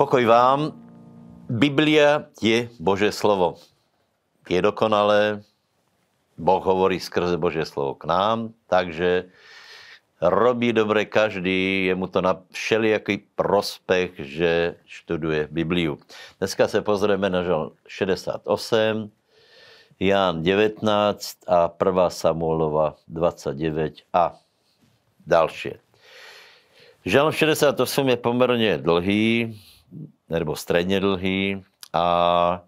Pokoj vám. Biblia je Bože slovo. Je dokonalé. Boh hovorí skrze Bože slovo k nám, takže robí dobre každý, je mu to na všelijaký prospech, že študuje Bibliu. Dneska se pozrieme na žal 68, Ján 19 a 1. Samuelova 29 a další. Žalm 68 je poměrně dlhý, nebo středně dlhý a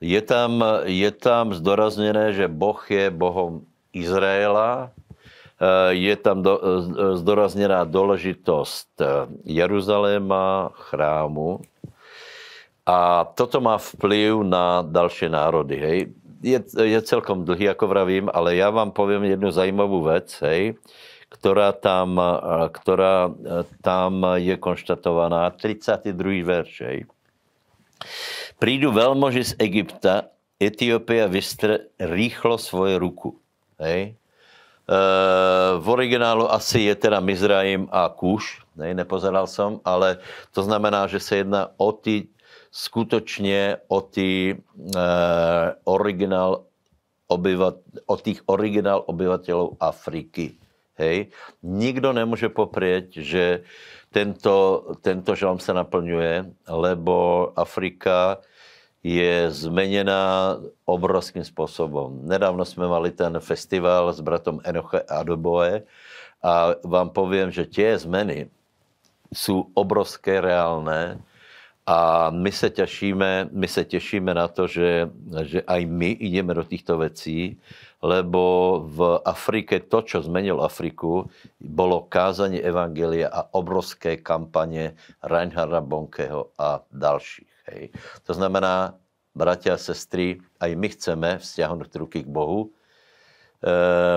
je tam, je tam zdorazněné, že Boh je Bohom Izraela, eh, je tam do, eh, zdorazněná důležitost eh, Jeruzaléma, chrámu a toto má vplyv na další národy. Hej. Je, je celkom dlhý, jako vravím, ale já vám povím jednu zajímavou věc, hej která tam, která tam je konštatovaná. 32. verš. Hej. Prídu velmoži z Egypta, Etiopia vystre rýchlo svoje ruku. Hej. E, v originálu asi je teda Mizraim a Kuš, hej, nepozeral som, ale to znamená, že se jedná o ty skutočně o ty e, originál obyvat, o tých originál obyvatelů Afriky. Hej. Nikdo nemůže poprieť, že tento, tento žalm se naplňuje, lebo Afrika je zmeněná obrovským způsobem. Nedávno jsme mali ten festival s bratom Enoche Adoboe a vám povím, že tě zmeny jsou obrovské, reálné a my se těšíme, my se těšíme na to, že, že aj my jdeme do těchto věcí, lebo v Afrike to, čo zmenilo Afriku, bolo kázanie Evangelia a obrovské kampaně Reinharda Bonkeho a dalších. Hej. To znamená, bratia a sestry, aj my chceme vzťahnout ruky k Bohu,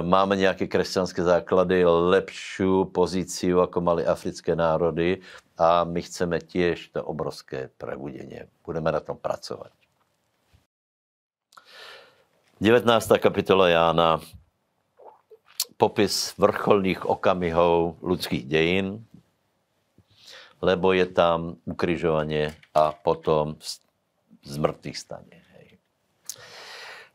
máme nějaké křesťanské základy, lepší pozici, jako mali africké národy a my chceme těž to obrovské prebudění. Budeme na tom pracovat. 19. kapitola Jána, popis vrcholných okamihov lidských dějin, lebo je tam ukryžovanie a potom z mrtvých stane.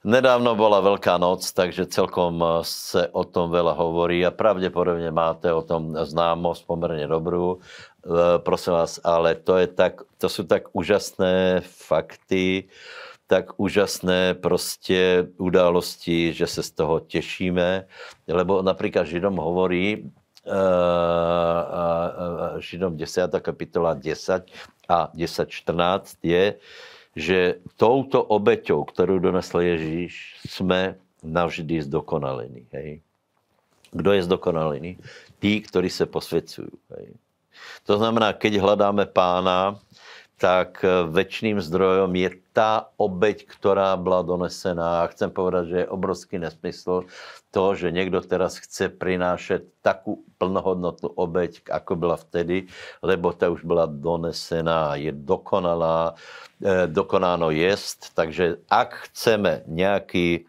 Nedávno byla Velká noc, takže celkom se o tom veľa hovorí a pravděpodobně máte o tom známost poměrně dobrou. E, prosím vás, ale to, je tak, to jsou tak úžasné fakty, tak úžasné prostě události, že se z toho těšíme, lebo například Židom hovorí, uh, Židom 10. kapitola 10 a 10.14 je, že touto obeťou, kterou donesl Ježíš, jsme navždy zdokonalení. Hej? Kdo je zdokonalený? Tí, kteří se posvěcují. Hej? To znamená, keď hledáme pána, tak večným zdrojom je ta obeď, která byla donesená. A chcem povedat, že je obrovský nesmysl to, že někdo teraz chce prinášet takovou plnohodnotnou obeď, jako byla vtedy, lebo ta už byla donesená, je dokonalá, eh, dokonáno jest. Takže ak chceme nějaký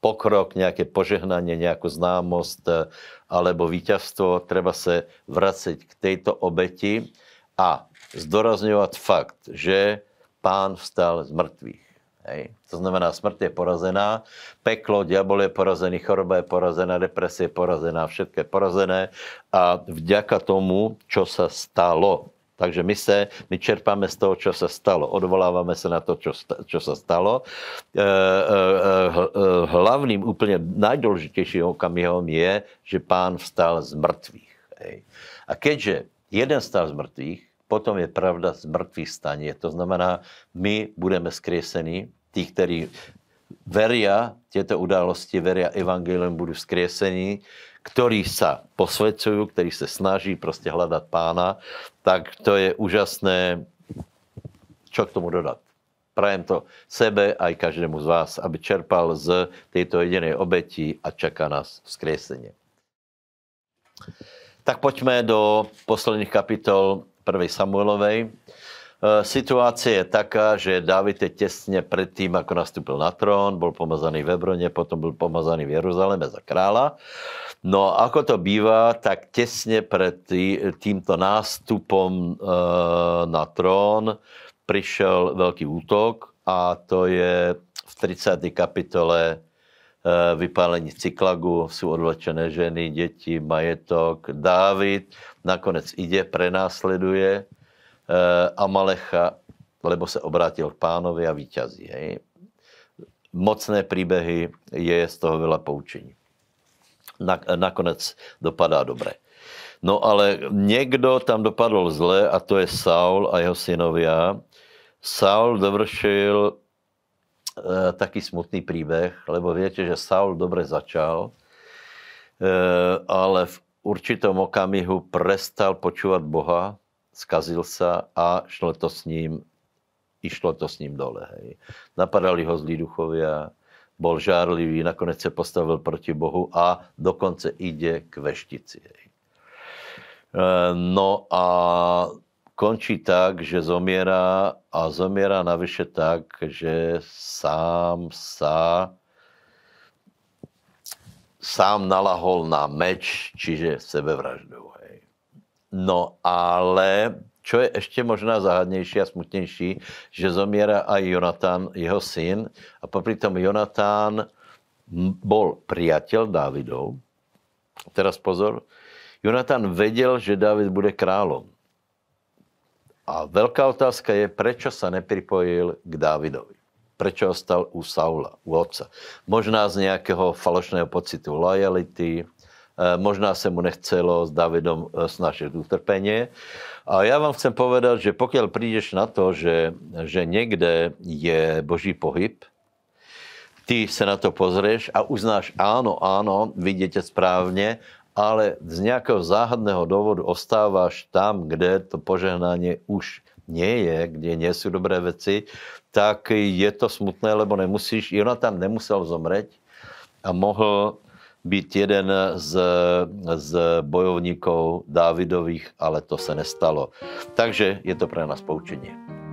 pokrok, nějaké požehnání, nějakou známost eh, alebo vítězstvo, treba se vracet k této obeti a zdorazňovat fakt, že pán vstal z mrtvých. Hej. To znamená, smrt je porazená, peklo, diabol je porazený, choroba je porazená, depresie je porazená, všetko je porazené a vďaka tomu, čo sa stalo, takže my se, my čerpáme z toho, čo sa stalo. Odvoláváme se na to, čo sa stalo. E, e, e, hlavným, úplně nejdůležitějším okamihom je, že pán vstal z mrtvých. Hej. A keďže jeden stal z mrtvých, potom je pravda z mrtvých staně. To znamená, my budeme skresení, tí, kteří veria těto události, veria evangelium, budou skresení, ktorí sa posvedcujú, ktorí se snaží prostě hledat pána, tak to je úžasné, čo k tomu dodat. Prajem to sebe a i každému z vás, aby čerpal z této jediné obeti a čeká nás vzkriesenie. Tak pojďme do posledních kapitol 1. Samuelovej. E, situace je taká, že David je těsně předtím, jako nastupil na trón, byl pomazaný ve Broně, potom byl pomazaný v Jeruzaléme za krála. No ako to bývá, tak těsně před tý, tímto nástupom e, na trón přišel velký útok a to je v 30. kapitole e, vypálení Cyklagu, jsou odvlečené ženy, děti, majetok. Dávid nakonec jde, prenásleduje e, Amalecha, lebo se obrátil k pánovi a vítězí. Hej. Mocné příběhy je z toho veľa poučení nakonec dopadá dobré. No ale někdo tam dopadl zle a to je Saul a jeho synovia. Saul dovršil e, taký smutný příběh, lebo víte, že Saul dobře začal, e, ale v určitom okamihu prestal počúvat Boha, skazil se a šlo to s ním, išlo to s ním dole. Hej. Napadali ho zlí duchovia, bol žárlivý, nakonec se postavil proti Bohu a dokonce jde k veštici. E, no a končí tak, že zomírá a zomírá navyše tak, že sám sa sám nalahol na meč, čiže sebevraždou. Hej. No ale čo je ještě možná záhadnější a smutnější, že zomiera aj Jonatán, jeho syn, a popri tom Jonatán bol priateľ Dávidov. Teraz pozor, Jonatán vedel, že Dávid bude králom. A velká otázka je, prečo sa nepripojil k Dávidovi. Prečo ostal u Saula, u otca. Možná z nějakého falošného pocitu lojality, Eh, možná se mu nechcelo s Davidom eh, snažit utrpení. A já vám chcem povedat, že pokud přijdeš na to, že, že někde je boží pohyb, ty se na to pozřeš a uznáš, ano, ano, vidíte správně, ale z nějakého záhadného důvodu ostáváš tam, kde to požehnání už nie je, kde nie jsou dobré věci, tak je to smutné, lebo nemusíš, Jonatan nemusel zomřít a mohl být jeden z, z bojovníků Dávidových, ale to se nestalo. Takže je to pro nás poučení.